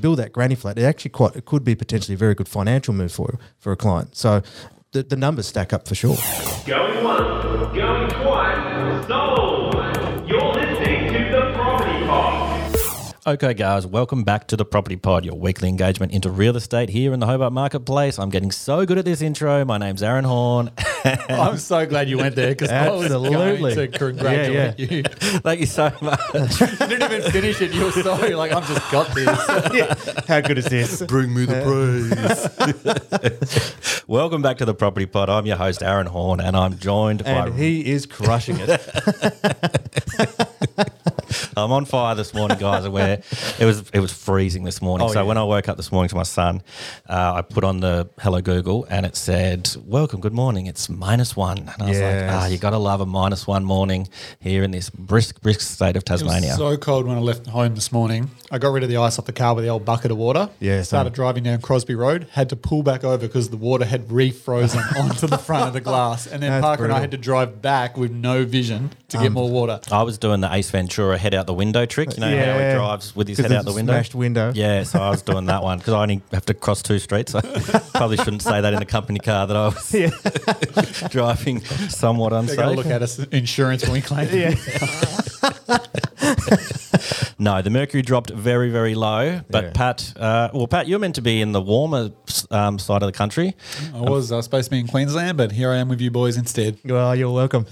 build that granny flat, it actually quite it could be potentially a very good financial move for for a client. So the, the numbers stack up for sure. Going once, going twice. Okay, guys, welcome back to the Property Pod, your weekly engagement into real estate here in the Hobart Marketplace. I'm getting so good at this intro. My name's Aaron Horne. I'm so glad you went there because I was Absolutely. going to congratulate Yeah, you. Thank you so much. You didn't even finish it. You were so like, I've just got this. How good is this? Bring me the uh, praise. welcome back to the Property Pod. I'm your host, Aaron Horne, and I'm joined and by. he is crushing it. I'm on fire this morning, guys. Where it was it was freezing this morning. Oh, so yeah. when I woke up this morning to my son, uh, I put on the Hello Google, and it said, "Welcome, good morning. It's minus one." And I was Yes. like, "Ah, you got to love a minus one morning here in this brisk, brisk state of It was Tasmania." so cold when I left home this morning. I got rid of the ice off the car with the old bucket of water. Yeah, Started driving down Crosby Road. Had to pull back over because the water had refrozen onto the front of the glass. And then That's Parker and I had to drive back with no vision to get more water. I was doing the Ace Ventura head out the window trick. You know how he drives with his head out the the window. smashed window. Yeah, so I was doing that one because I only have to cross two streets. So probably shouldn't say that in a company car that I was driving somewhat They got unsafe. look at us insurance when we claim. Yeah. No, the mercury dropped very, very low. But Yeah. Pat, uh, well, Pat, you're meant to be in the warmer um, side of the country. I was, I was supposed to be in Queensland, but here I am with you boys instead. Well, you're welcome.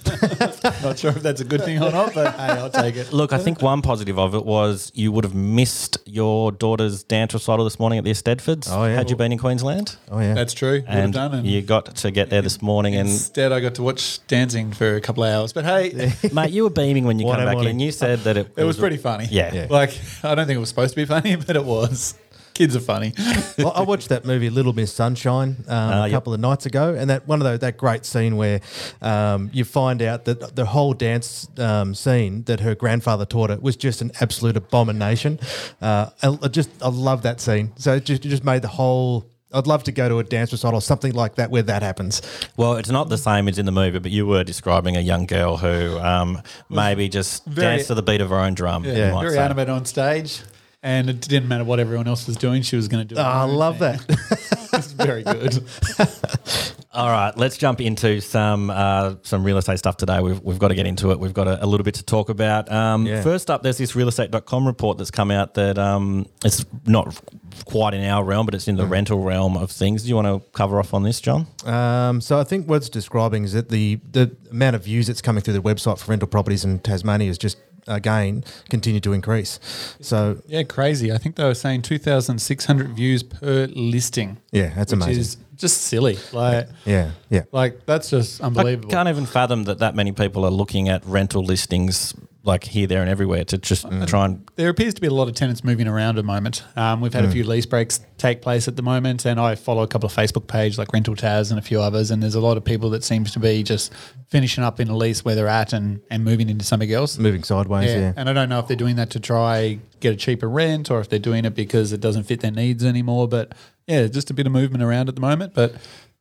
Not sure if that's a good thing or not, but hey, I'll take it. Look, I think one positive of it was you would have missed your daughter's dance recital this morning at the Eisteddfods. Oh, yeah. Had you been in Queensland? Oh yeah. That's true. And done. And you got to get there this morning, and instead, I got to watch dancing for a couple of hours. But hey, mate, you were beaming when you came back morning. in. You said that it, it was pretty funny. Yeah. Yeah. Like, I don't think it was supposed to be funny, but it was. Kids are funny. well, I watched that movie Little Miss Sunshine um, a yep. couple of nights ago, and that one of those that great scene where um, you find out that the whole dance um, scene that her grandfather taught her was just an absolute abomination. Uh, I, I just I love that scene. So it just it just made the whole. I'd love to go to a dance recital or something like that where that happens. Well, it's not the same as in the movie, but you were describing a young girl who um, maybe just very- danced to the beat of her own drum. you Yeah. might Very say. animated on stage. And it didn't matter what everyone else was doing, she was going to do it. Oh, I love that. It's very good. All right, let's jump into some uh, some real estate stuff today. We've, we've got to get into it. We've got a, a little bit to talk about. Um, Yeah. First up, there's this realestate.com report that's come out that um, it's not quite in our realm, but it's in the rental realm of things. Do you want to cover off on this, John? Um, so I think what it's describing is that the the amount of views that's coming through the website for rental properties in Tasmania is just again continue to increase. So Yeah, crazy. I think they were saying 2,600 views per listing. yeah, that's which amazing. is just silly. Like, yeah, yeah. like that's just unbelievable. I can't even fathom that that many people are looking at rental listings like here, there, and everywhere to just try and. There appears to be a lot of tenants moving around at the moment. Um, we've had Hmm. a few lease breaks take place at the moment, and I follow a couple of Facebook pages like Rental Taz and a few others. And there's a lot of people that seems to be just finishing up in a lease where they're at and, and moving into something else. Moving sideways. Yeah. And I don't know if they're doing that to try get a cheaper rent or if they're doing it because it doesn't fit their needs anymore. But yeah, just a bit of movement around at the moment. But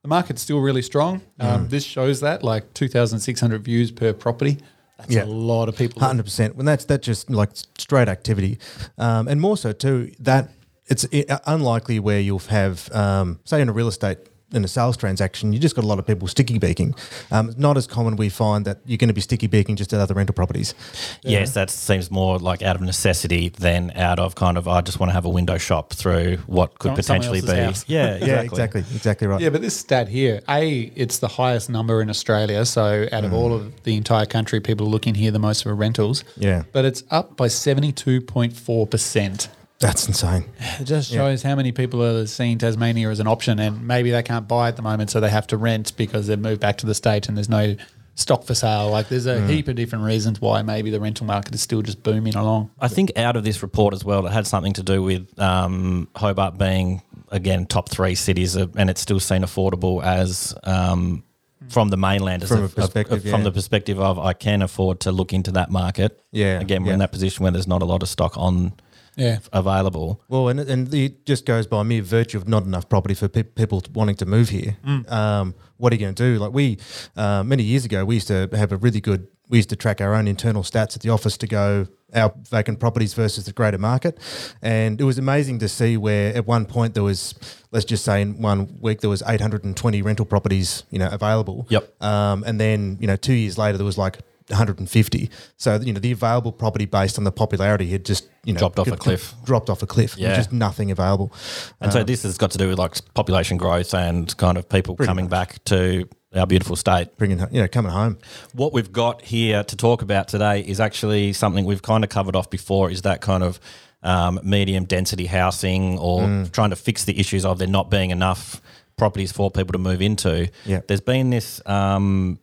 the market's still really strong. Um, this shows that like 2,600 views per property. That's Yeah. a lot of people. Hundred percent. When that's that just like straight activity, um, and more so too that it's i unlikely where you'll have um, say in a real estate in a sales transaction, you just got a lot of people sticky beaking. Um, it's not as common we find that you're going to be sticky beaking just at other rental properties. Yes, that seems more like out of necessity than out of kind of, I just want to have a window shop through what could Someone- someone potentially be. house. Yeah, exactly. Yeah, exactly, exactly right. Yeah, but this stat here, A, it's the highest number in Australia. So out of all of the entire country, people are looking here the most for rentals. Yeah. But it's up by 72.4%. That's insane. It just shows how many people are seeing Tasmania as an option and maybe they can't buy at the moment, so they have to rent because they've moved back to the state and there's no stock for sale. Like there's a heap of different reasons why maybe the rental market is still just booming along. I think out of this report as well, it had something to do with um, Hobart being, again, top three cities, uh, and it's still seen affordable as. Um, from the mainland, From a- a perspective, from yeah. the perspective of I can afford to look into that market. Yeah, again, we're yeah. in that position where there's not a lot of stock on Yeah. available. Well, and, and it just goes by mere virtue of not enough property for pe- people wanting to move here. Um, what are you going to do? Like we, uh, many years ago, we used to have a really good, we used to track our own internal stats at the office to go, our vacant properties versus the greater market, and it was amazing to see where at one point there was, let's just say in one week there was 820 rental properties, you know, available. Yep. Um, and then you know two years later there was like 150. So you know the available property based on the popularity had just you know Dropped off a cliff. Dropped off a cliff. Yeah. Just nothing available. And so this has got to do with like population growth and kind of people coming much. back to our beautiful state. Bringing you know coming home. What we've got here to talk about today is actually something we've kind of covered off before. Is that kind of um, medium density housing or Mm. trying to fix the issues of there not being enough properties for people to move into? Yeah. There's been this um,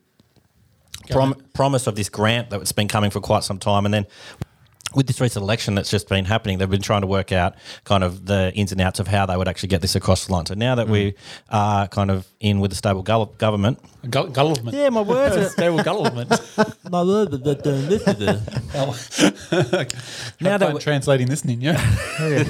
prom- promise of this grant that's been coming for quite some time, and then. With this recent election that's just been happening, they've been trying to work out kind of the ins and outs of how they would actually get this across the line. So now that we mm. are kind of in with a stable gov- government, Gull- Gullivant. yeah, my words are Stable government, my words are uh, this is it. Oh. now that that we- translating this, in, Ninja. Oh,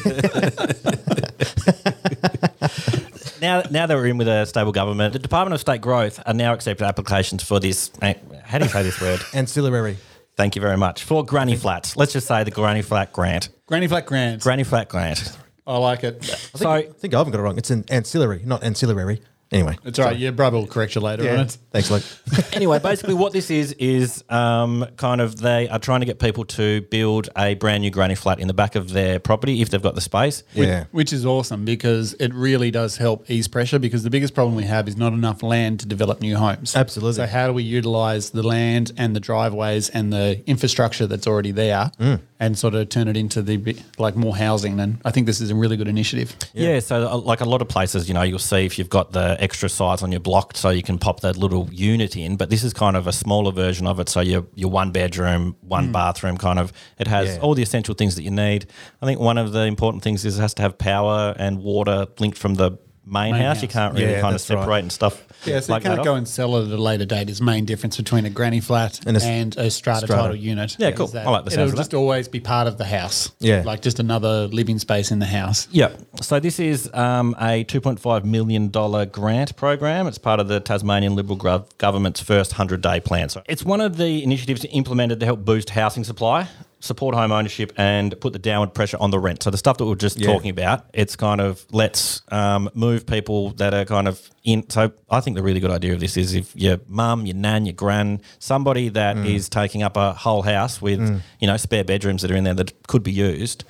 now, now that we're in with a stable government, the Department of State Growth are now accepting applications for this. eh, How do you say this word? Ancillary. Thank you very much for granny flats. Let's just say the granny flat grant. Granny Flat Grant. Granny flat grant. I like it. So I think I haven't got it wrong. It's an ancillary, not ancillary. Anyway, It's all right. Your brother will correct you later on it. Thanks, Luke. anyway, basically, what this is is um, kind of they are trying to get people to build a brand new granny flat in the back of their property if they've got the space. yeah. Which is awesome because it really does help ease pressure because the biggest problem we have is not enough land to develop new homes. Absolutely. So how do we utilize the land and the driveways and the infrastructure that's already there Mm. and sort of turn it into the bi- like more housing? And I think this is a really good initiative. Yeah. so uh, like a lot of places, you know, you'll see if you've got the extra size on your block, so you can pop that little unit in. But this is kind of a smaller version of it. So your your one bedroom, one hmm. bathroom, kind of. It has Yeah. all the essential things that you need. I think one of the important things is it has to have power and water linked from the main, Main house. You can't really Yeah, kind of that's right. separate and stuff. Yeah, so like you can't go off. and sell it at a later date. Is main difference between a granny flat And and a a, s- strata, strata. title unit. Yeah, Is cool. that I like the sounds It'll of that. just always be part of the house. Yeah. like just another living space in the house. Yeah. So this is um, a $2.5 million grant program. It's part of the Tasmanian Liberal government's first 100 day plan. So it's one of the initiatives implemented to help boost housing supply, support home ownership, and put the downward pressure on the rent. So the stuff that we are just Yeah. talking about, it's kind of let's um, move people that are kind of in. So I think the really good idea of this is if your mum, your nan, your gran, somebody that is taking up a whole house with, you know, spare bedrooms that are in there that could be used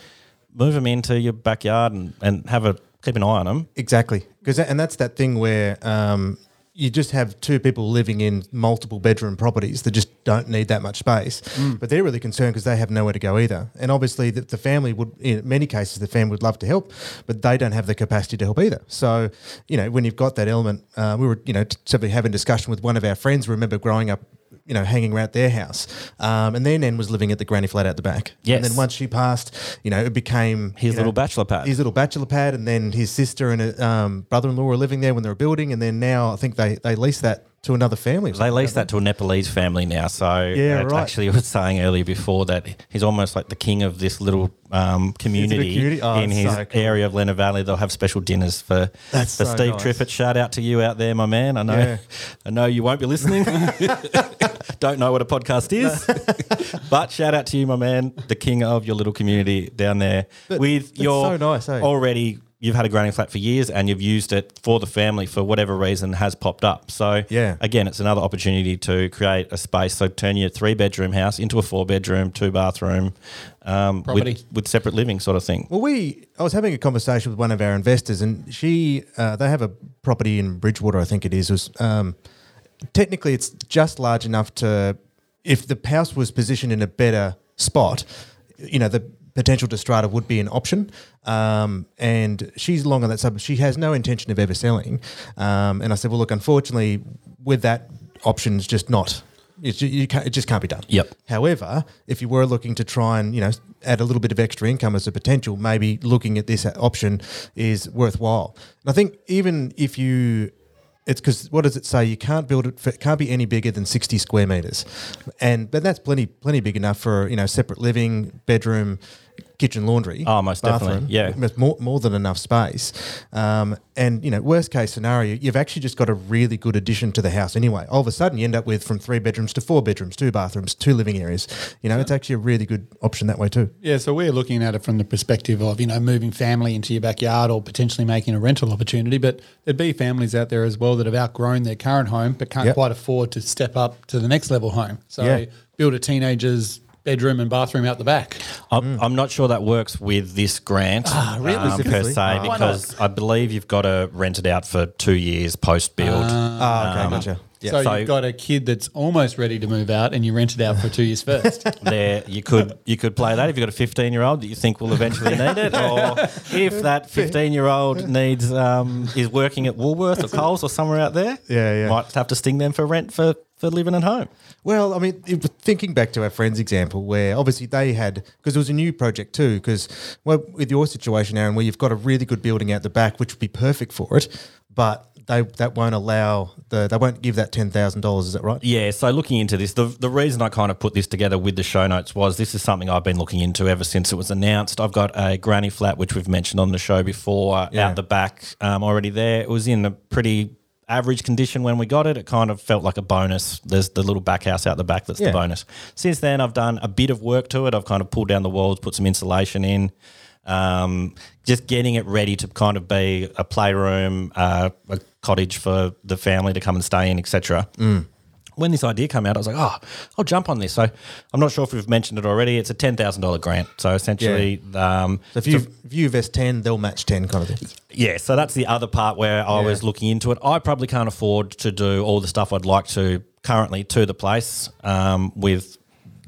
move them into your backyard and, and have a keep an eye on them. Exactly, because and that's that thing where um, you just have two people living in multiple bedroom properties that just don't need that much space, but they're really concerned because they have nowhere to go either. And obviously, the, the family would, in many cases, the family would love to help, but they don't have the capacity to help either. So, you know, when you've got that element, uh, we were, you know, simply having a discussion with one of our friends. Remember growing up. You know, hanging around their house, um, and their nan was living at the granny flat out the back. Yes. and then once she passed, you know, it became His little know, bachelor pad. His little bachelor pad, and then his sister and a, um, brother-in-law were living there when they were building, and then now I think they they leased that to another family. They leased that to a Nepalese family now. So Yeah, uh, right. actually, I was saying earlier before that he's almost like the king of this little um, community, community? Oh, in his so cool. area of Lenah Valley. They'll have special dinners for, That's for so Steve nice. Triffett. Shout out to you out there, my man. I know, Yeah. I know you won't be listening. Don't know what a podcast is, but shout out to you, my man, the king of your little community down there. But with your so nice, eh? already. You've had a granny flat for years, and you've used it for the family for whatever reason has popped up. So Yeah. again, it's another opportunity to create a space. So turn your three bedroom house into a four bedroom, two bathroom, um, with, with separate living sort of thing. Well, we I was having a conversation with one of our investors, and she uh, they have a property in Bridgewater, I think it is. Was um, technically it's just large enough to if the house was positioned in a better spot, you know the potential to strata would be an option. Um, and she's long on that sub. She has no intention of ever selling. Um, and I said, well, look, unfortunately, with that option, it's just not. It's, you can't, it just can't be done. Yep. However, if you were looking to try and you know add a little bit of extra income as a potential, maybe looking at this option is worthwhile. And I think even if you, it's because what does it say? You can't build it. For, it can't be any bigger than sixty square meters, and but that's plenty plenty big enough for you know separate living, bedroom, kitchen, laundry. Oh, most definitely, bathroom, yeah. with more more than enough space. Um, and you know, worst case scenario, you've actually just got a really good addition to the house anyway. All of a sudden, you end up with from three bedrooms to four bedrooms, two bathrooms, two living areas. You know, it's actually a really good option that way too. Yeah, so we're looking at it from the perspective of, you know, moving family into your backyard or potentially making a rental opportunity. But there'd be families out there as well that have outgrown their current home but can't Yep. quite afford to step up to the next level home. So Yeah. build a teenager's bedroom and bathroom out the back. I'm, I'm not sure that works with this grant Ah, really? um, per Specifically? se Ah. Why not? because I believe you've got to rent it out for two years post build. Ah, okay, gotcha. Yeah. So, So- you've got a kid that's almost ready to move out and you rent it out for two years first. there you could you could play that if you've got a 15 year old that you think will eventually need it or if that 15 year old needs um, is working at Woolworths or Coles or somewhere out there Yeah, yeah. might have to sting them for rent for for living at home Well, I mean, if, thinking back to our friend's example, where obviously they had because it was a new project too. Because well, with your situation, Aaron, where you've got a really good building out the back, which would be perfect for it, but they that won't allow the they won't give that ten thousand dollars. Is that right? Yeah, so looking into this, the, the reason I kind of put this together with the show notes was this is something I've been looking into ever since it was announced. I've got a granny flat, which we've mentioned on the show before, Yeah. out the back um, already there. It was in a pretty average condition when we got it. It kind of felt like a bonus. There's the little back house out the back that's Yeah. the bonus. Since then, I've done a bit of work to it. I've kind of pulled down the walls, put some insulation in. Um, just getting it ready to kind of be a playroom, uh, a cottage for the family to come and stay in, etc when this idea came out, I was like, oh, I'll jump on this. So I'm not sure if we've mentioned it already. It's a ten thousand dollar grant. So essentially, um, So if you if you invest ten, they'll match ten, kind of thing. yeah. So that's the other part where I Yeah. was looking into it. I probably can't afford to do all the stuff I'd like to currently to the place um, with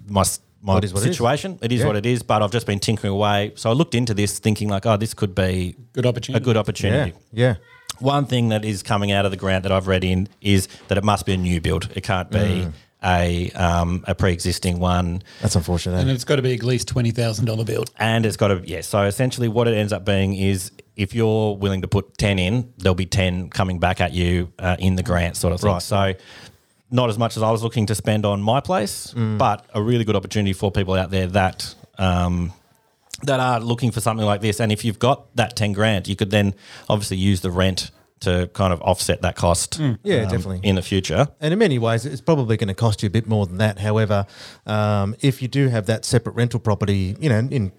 my my what it is. situation. It is Yeah. what it is. But I've just been tinkering away. So I looked into this, thinking like, oh, this could be Good opportunity. a good Yeah, opportunity. yeah. One thing that is coming out of the grant that I've read in is that it must be a new build. It can't be a um, a pre-existing one, That's unfortunate. And it's got to be at least $20,000 build. and it's got to yeah. So essentially, what it ends up being is if you're willing to put ten in, there'll be ten coming back at you uh, in the grant sort of thing. Right. So. Not as much as I was looking to spend on my place, but a really good opportunity for people out there that um, that are looking for something like this. And if you've got that ten grand, you could then obviously use the rent to kind of offset that cost. Yeah, um, definitely. in the future. And in many ways, it's probably going to cost you a bit more than that. However, um, if you do have that separate rental property, you know, in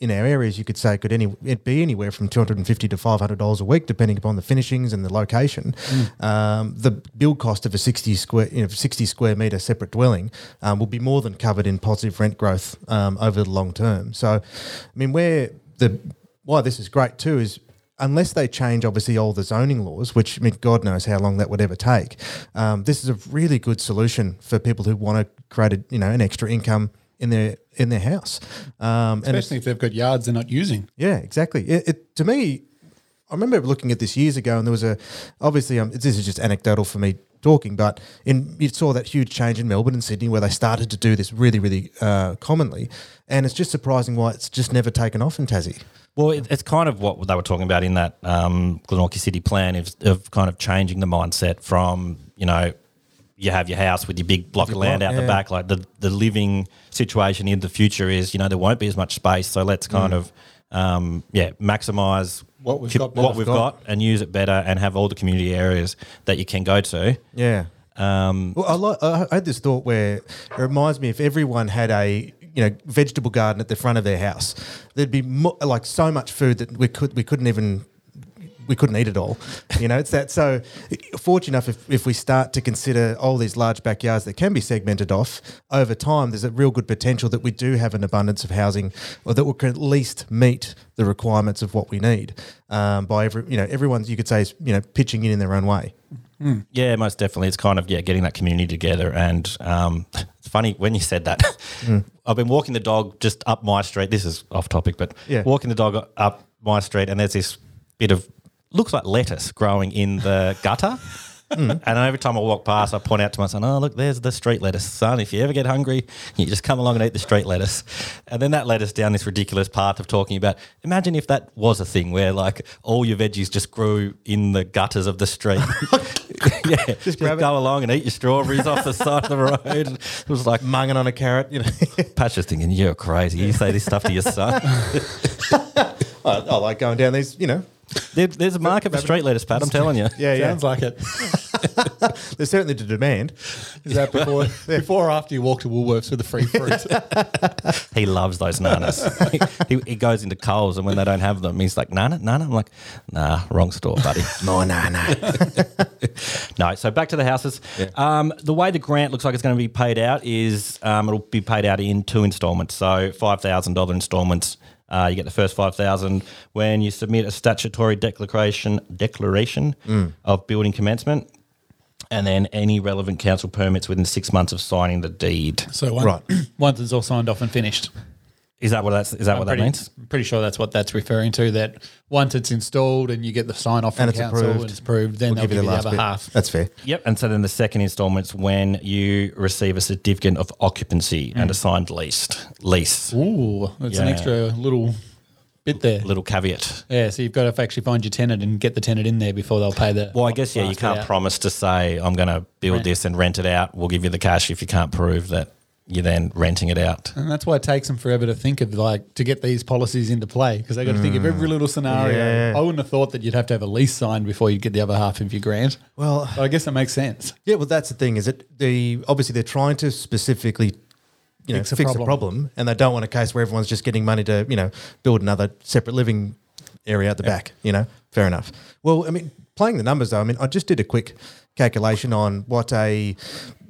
in our areas, you could say it could any it be anywhere from two hundred and fifty to five hundred dollars a week, depending upon the finishings and the location. Um, the build cost of a sixty square you know sixty square meter separate dwelling um, will be more than covered in positive rent growth um, over the long term. So, I mean, where the why this is great too is unless they change obviously all the zoning laws, which I mean, God knows how long that would ever take. Um, this is a really good solution for people who want to create a, you know an extra income in their in their house. Um, and it's- Especially if they've got yards they're not using. yeah, exactly. It, it to me, I remember looking at this years ago, and there was a obviously um, this is just anecdotal for me talking, but in you saw that huge change in Melbourne and Sydney where they started to do this really, really uh, commonly, and it's just surprising why it's just never taken off in Tassie. Well, it, it's kind of what they were talking about in that um, Glenorchy City plan of, of kind of changing the mindset from, you know, you have your house with your big block of land block, out yeah. the back. Like the, the living situation in the future is, you know, there won't be as much space. So let's kind of, um, yeah, maximize What we've got what we've got and use it better and have all the community areas that you can go to. Yeah. Um, Well, I, li- I had this thought where it reminds me if everyone had a you know vegetable garden at the front of their house, there'd be mo- like so much food that we could we couldn't even we couldn't eat it all. You know, it's that. So, fortunate enough, if, if we start to consider all these large backyards that can be segmented off over time, there's a real good potential that we do have an abundance of housing, or that we can at least meet the requirements of what we need um, by every. You know, everyone's you could say is you know pitching in in their own way. Yeah, most definitely. It's kind of yeah, getting that community together. And um, it's funny when you said that. I've been walking the dog just up my street. This is off topic, but Yeah. walking the dog up my street, and there's this bit of looks like lettuce growing in the gutter. Hmm. And every time I walk past, I point out to my son, "Oh, look, there's the street lettuce, son. If you ever get hungry, you just come along and eat the street lettuce." And then that led us down this ridiculous path of talking about. Imagine if that was a thing where like all your veggies just grew in the gutters of the street. yeah, just, grab it. go along and eat your strawberries off the side of the road. And it was like Munging on a carrot, you know. Pat's just thinking, "You're crazy. You say this stuff to your son." I, I like going down these, you know. There, there's a market for street lettuce, Pat. I'm telling you. Yeah, yeah. Sounds like it. There's certainly the demand. Is that before, before or after you walk to Woolworths with the free fruit? He loves those nanas. he, he goes into Coles and when they don't have them, he's like, Nana, Nana. I'm like, nah, wrong store, buddy. More nana. no, so back to the houses. Um, the way the grant looks like it's going to be paid out is um, it'll be paid out in two installments. So $5,000 installments. Uh, you get the first 5000 when you submit a statutory declaration declaration of building commencement and then any relevant council permits within six months of signing the deed. So one, Right. once it's all signed off and finished. Is that what that's is that what that pretty, means? Pretty sure that's what that's referring to. That once it's installed and you get the sign off from And it's council approved. and it's approved, then We'll they'll give you the last other bit. half. That's fair. Yep. And so then the second installment's when you receive a certificate of occupancy and mm. a signed lease. Lease. Ooh, that's an extra little bit there. Little caveat. Yeah, so you've got to actually find your tenant and get the tenant in there before they'll pay the. Well, I guess yeah, you can't out. promise to say I'm going to build Rent. this and rent it out. We'll give you the cash if you can't prove that you're then renting it out. And that's why it takes them forever to think of like to get these policies into play because they got to think of every mm. little scenario. Yeah. I wouldn't have thought that you'd have to have a lease signed before you get the other half of your grant. Well, But I guess that makes sense. Yeah, well, that's the thing. Is that the obviously they're trying to specifically, you know, Fix fix, a a, problem. problem. and they don't want a case where everyone's just getting money to, you know, build another separate living area at the back. You know, fair enough. Well, I mean, playing the numbers though, I mean, I just did a quick calculation on what a,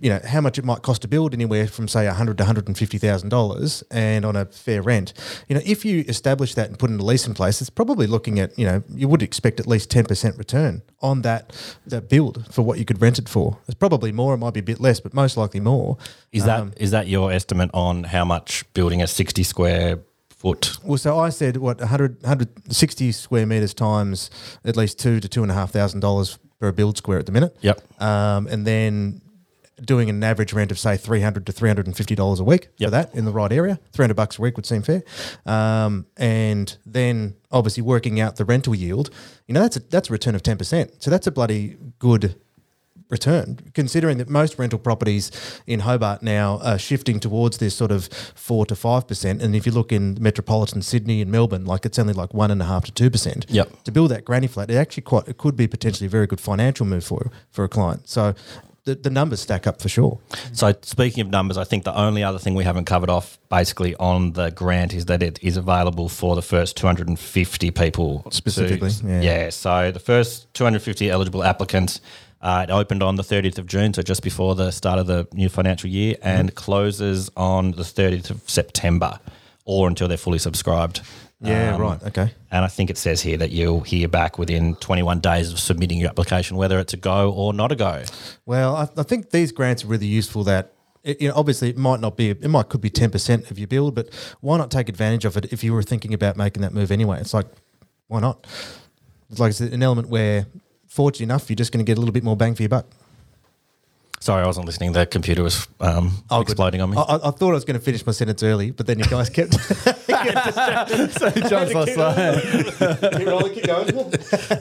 you know, how much it might cost to build anywhere from say a hundred to hundred and fifty thousand dollars, and on a fair rent. You know, if you establish that and put in a lease in place, it's probably looking at, you know, you would expect at least ten percent return on that that build for what you could rent it for. It's probably more. It might be a bit less, but most likely more. Is that Um, is that your estimate on how much building a 60 square foot? Well, so I said what 100, 160 square meters times at least two to two and a half thousand dollars per a build square at the minute. Yep. Um, and then doing an average rent of say three hundred to three hundred and fifty dollars a week Yep. for that in the right area. Three hundred bucks a week would seem fair. Um, and then obviously working out the rental yield, you know that's a that's a return of ten percent. So that's a bloody good return, considering that most rental properties in Hobart now are shifting towards this sort of four to five percent. And if you look in metropolitan Sydney and Melbourne, like it's only like one and a half to two percent. Yep. To build that granny flat, it actually quite it could be potentially a very good financial move for for a client. So the, the numbers stack up for sure. So speaking of numbers, I think the only other thing we haven't covered off basically on the grant is that it is available for the first 250 people Specifically, to- yeah. yeah. So the first 250 eligible applicants. Uh, it opened on the 30th of June, so just before the start of the new financial year, Mm-hmm. and closes on the 30th of September, or until they're fully subscribed. Yeah, Um, right. Okay. And I think it says here that you'll hear back within 21 days of submitting your application, whether it's a go or not a go. Well, I, I think these grants are really useful. That it, you know, obviously, it might not be. It might could be ten percent of your build, but why not take advantage of it if you were thinking about making that move anyway? It's like, why not? It's like it's an element where, fortunately enough, you're just going to get a little bit more bang for your buck. Sorry, I wasn't listening. The computer was um, Oh, good. exploding on me. I, I I thought I was going to finish my sentence early, but then you guys kept. so John's like, keep rolling, keep going.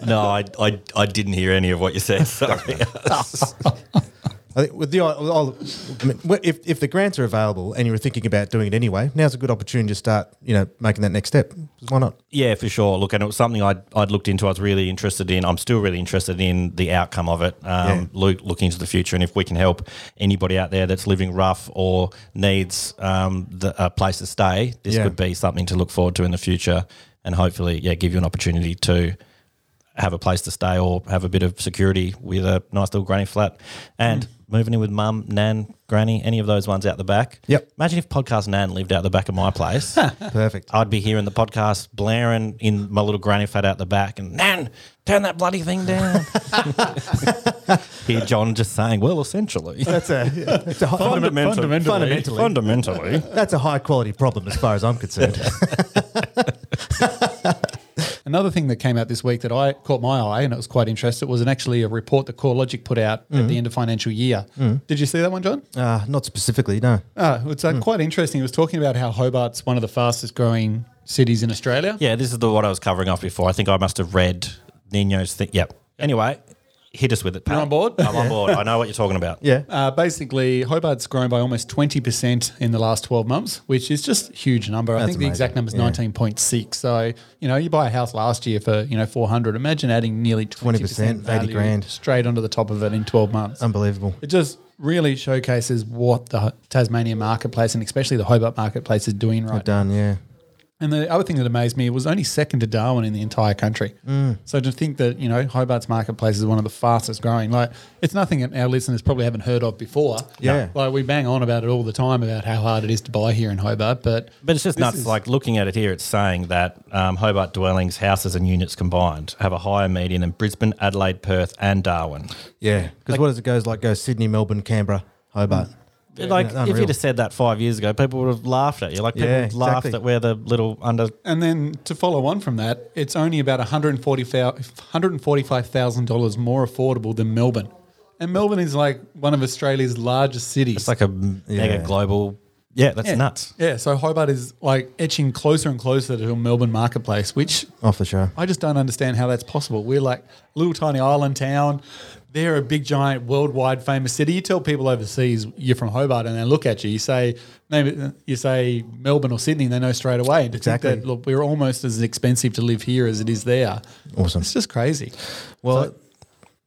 No, I, I, I didn't hear any of what you said. Sorry. I think with the I'll, I mean, if if the grants are available and you were thinking about doing it anyway, now's a good opportunity to start. You know, making that next step. Why not? yeah, for sure. Look, and it was something I'd, I'd looked into. I was really interested in. I'm still really interested in the outcome of it. Um, Yeah. look, looking into the future, and if we can help anybody out there that's living rough or needs um, the, a place to stay, this Yeah. could be something to look forward to in the future, and hopefully, yeah, give you an opportunity to have a place to stay or have a bit of security with a nice little granny flat and mm. moving in with mum, nan, granny, any of those ones out the back. Yep. Imagine if podcast nan lived out the back of my place. Perfect. I'd be hearing the podcast blaring in my little granny flat out the back and nan, turn that bloody thing down. Hear John just saying, well, essentially. That's a, that's a high, Fundamentally, fundamentally, fundamentally. that's a high quality problem as far as I'm concerned. another thing that came out this week that I caught my eye and it was quite interesting was an actually a report that CoreLogic put out at the end of financial year. Did you see that one, John? Uh, not specifically, no. Uh, it's uh, quite interesting. It was talking about how Hobart's one of the fastest growing cities in Australia. Yeah, this is the what I was covering off before. I think I must have read Nino's thing. Yep. Anyway, hit us with it. Pat. You're on board? I'm on board. I know what you're talking about. Yeah. Uh, basically, Hobart's grown by almost 20% in the last 12 months, which is just a huge number. I That's think the exact number amazing. is 19.6. So, you know, you buy a house last year for, you know, 400. Imagine adding nearly 20%, 20%, 80 value grand. straight onto the top of it in 12 months. Unbelievable. it just really showcases what the Tasmania marketplace and especially the Hobart marketplace is doing right now. Done, yeah. And the other thing that amazed me was only second to Darwin in the entire country. Mm. So to think that you know Hobart's marketplace is one of the fastest growing, like it's nothing that our listeners probably haven't heard of before. Yeah. like we bang on about it all the time about how hard it is to buy here in Hobart, but But it's just this nuts. is- Like looking at it here, it's saying that um, Hobart dwellings, houses, and units combined have a higher median than Brisbane, Adelaide, Perth, and Darwin. Yeah. Because what does it goes like? Goes Sydney, Melbourne, Canberra, Hobart. like Yeah, if unreal. you'd have said that five years ago, people would have laughed at you. Like people Yeah, would laughed exactly. at where the little under. and then to follow on from that, it's only about $145,000 more affordable than Melbourne, and Melbourne is like one of Australia's largest cities. It's like a m- Yeah. mega global. Yeah, that's yeah. nuts. Yeah, so Hobart is like etching closer and closer to a Melbourne marketplace, which Off the show. I just don't understand how that's possible. We're like a little tiny island town. They're a big, giant, worldwide famous city. You tell people overseas you're from Hobart, and they look at you. You say, maybe you say Melbourne or Sydney, and they know straight away. And Exactly. that look, we're almost as expensive to live here as it is there. Awesome. It's just crazy. Well,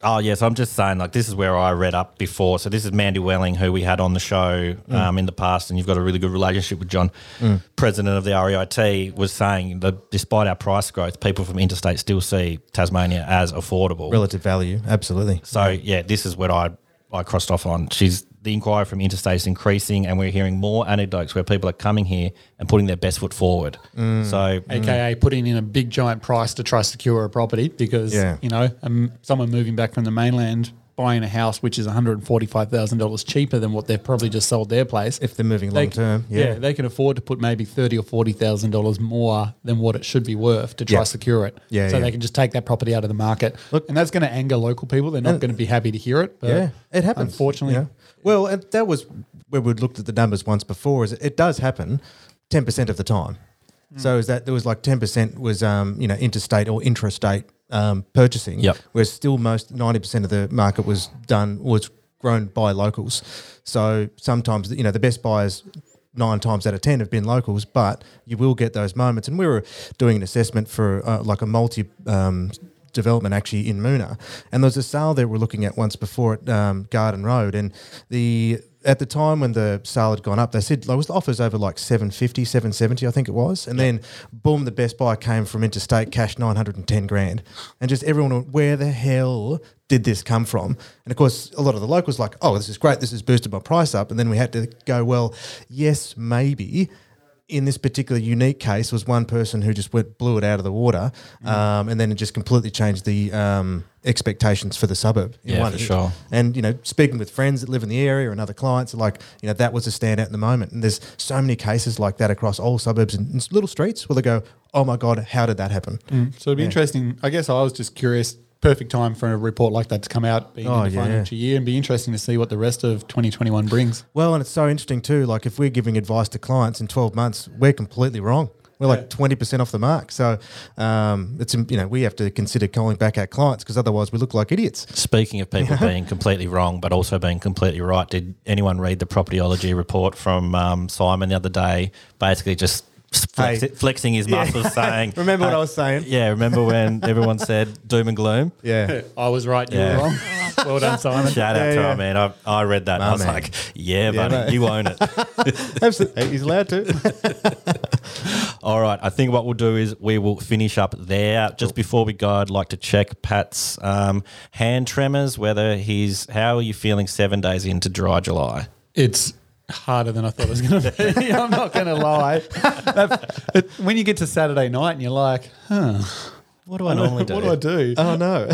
Oh yes, I'm just saying. Like this is where I read up before. So this is Mandy Welling, who we had on the show um, in the past, and you've got a really good relationship with John, president of the REIT, was saying that despite our price growth, people from interstate still see Tasmania as affordable. relative value. Absolutely. So yeah, this is what I I crossed off on. She's the inquiry from interstate is increasing, and we're hearing more anecdotes where people are coming here and putting their best foot forward. So AKA putting in a big, giant price to try secure a property because, Yeah. you know, um, someone moving back from the mainland buying a house which is $145,000 cheaper than what they've probably just sold their place. If they're moving long term. Yeah. they can afford to put maybe thirty or forty thousand dollars more than what it should be worth to try Yeah. secure it. Yeah, so yeah. they can just take that property out of the market. Look- and that's going to anger local people. They're not going to be happy to hear it. But yeah, it happens. Unfortunately. Well, and that was where we'd looked at the numbers once before. Is it does happen ten percent of the time. So is that there was like ten percent was um, you know interstate or intrastate um, purchasing. Yep. Where still most ninety percent of the market was done was grown by locals. So sometimes you know the best buyers. Nine times out of ten have been locals, but you will get those moments. And we were doing an assessment for uh, like a multi um, development actually in Moonah, and there was a sale that we're looking at once before at um, Garden Road, and the at the time when the sale had gone up, they said there was the offers over like 750, 770, I think it was, and then boom, the best buy came from interstate cash nine hundred and ten grand, and just everyone went, where the hell did this come from? And of course, a lot of the locals like, oh, this is great, this has boosted my price up, and then we had to go, well, yes, maybe in this particular unique case was one person who just went blew it out of the water, um, and then it just completely changed the um, expectations for the suburb. in Yeah, one for hit. sure. And you know, speaking with friends that live in the area and other clients, like you know, that was a standout in the moment. And there's so many cases like that across all suburbs and and little streets where they go, "Oh my god, how did that happen?" So it'd be interesting. I guess I was just curious. Perfect time for a report like that to come out, being Oh, in the yeah. financial year, and be interesting to see what the rest of 2021 brings. Well, and it's so interesting too. Like if we're giving advice to clients in 12 months, we're completely wrong. We're like Yeah. 20% off the mark. So um, it's you know we have to consider calling back our clients because otherwise we look like idiots. Speaking of people being completely wrong, but also being completely right, did anyone read the propertyology report from um, Simon the other day? Basically, just flex- Hey. flexing his muscles, saying, Remember what "Hey," I was saying? Yeah, remember when everyone said doom and gloom? Yeah. I was right, you Yeah. were wrong. well done, Simon. Shout out Yeah, to yeah. him, man. I, I read that and I was man. like, yeah, Yeah, buddy, mate. you own it. Absolutely. He's allowed to. All right. I think what we'll do is we will finish up there. Just before we go, I'd like to check Pat's um, hand tremors, whether he's, how are you feeling seven days into dry July? It's harder than I thought it was going to be. I'm not going to lie. That- it- when you get to Saturday night and you're like, huh, What do I normally do? what do I do? oh no.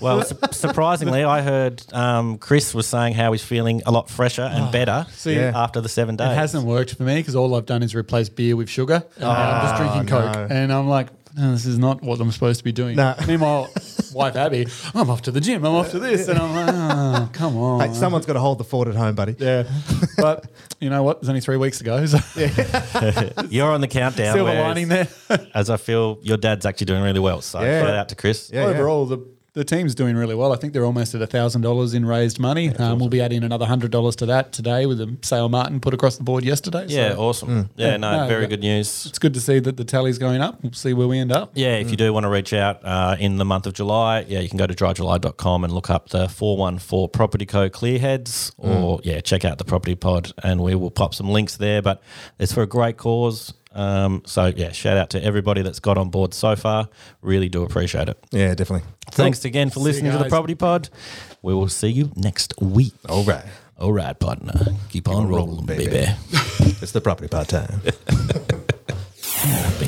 Well, su- surprisingly, I heard um, Chris was saying how he's feeling a lot fresher and better See, after the seven days. It hasn't worked for me because all I've done is replace beer with sugar. And now I'm just drinking Coke. no. And I'm like, "Oh, this is not what I'm supposed to be doing. No. Meanwhile, wife Abby, I'm off to the gym. I'm off to this, and I'm like, oh, come on. Hey, someone's got to hold the fort at home, buddy. yeah, but you know what? There's only three weeks to go. So You're on the countdown. silver whereas- lining there. As I feel your dad's actually doing really well. So Yeah. shout out to Chris. Yeah, yeah. Overall, the the team's doing really well. I think they're almost at thousand dollars in raised money. Um, we'll be adding another hundred dollars to that today with the sale Martin put across the board yesterday. Yeah, so awesome. Yeah, no, no, very good news. it's good to see that the tally's going up. We'll see where we end up. Yeah, if you do want to reach out uh, in the month of July, yeah, you can go to dryjuly.com and look up the 414 Property Co. Clearheads or, yeah, check out the Property Pod and we will pop some links there. But it's for a great cause. Um, so, yeah, shout out to everybody that's got on board so far. Really do appreciate it. Yeah, definitely. Thanks again for See listening to the guys. Property Pod. We will see you next week. All right. All right, partner. Keep on rolling, baby. It's the property part time.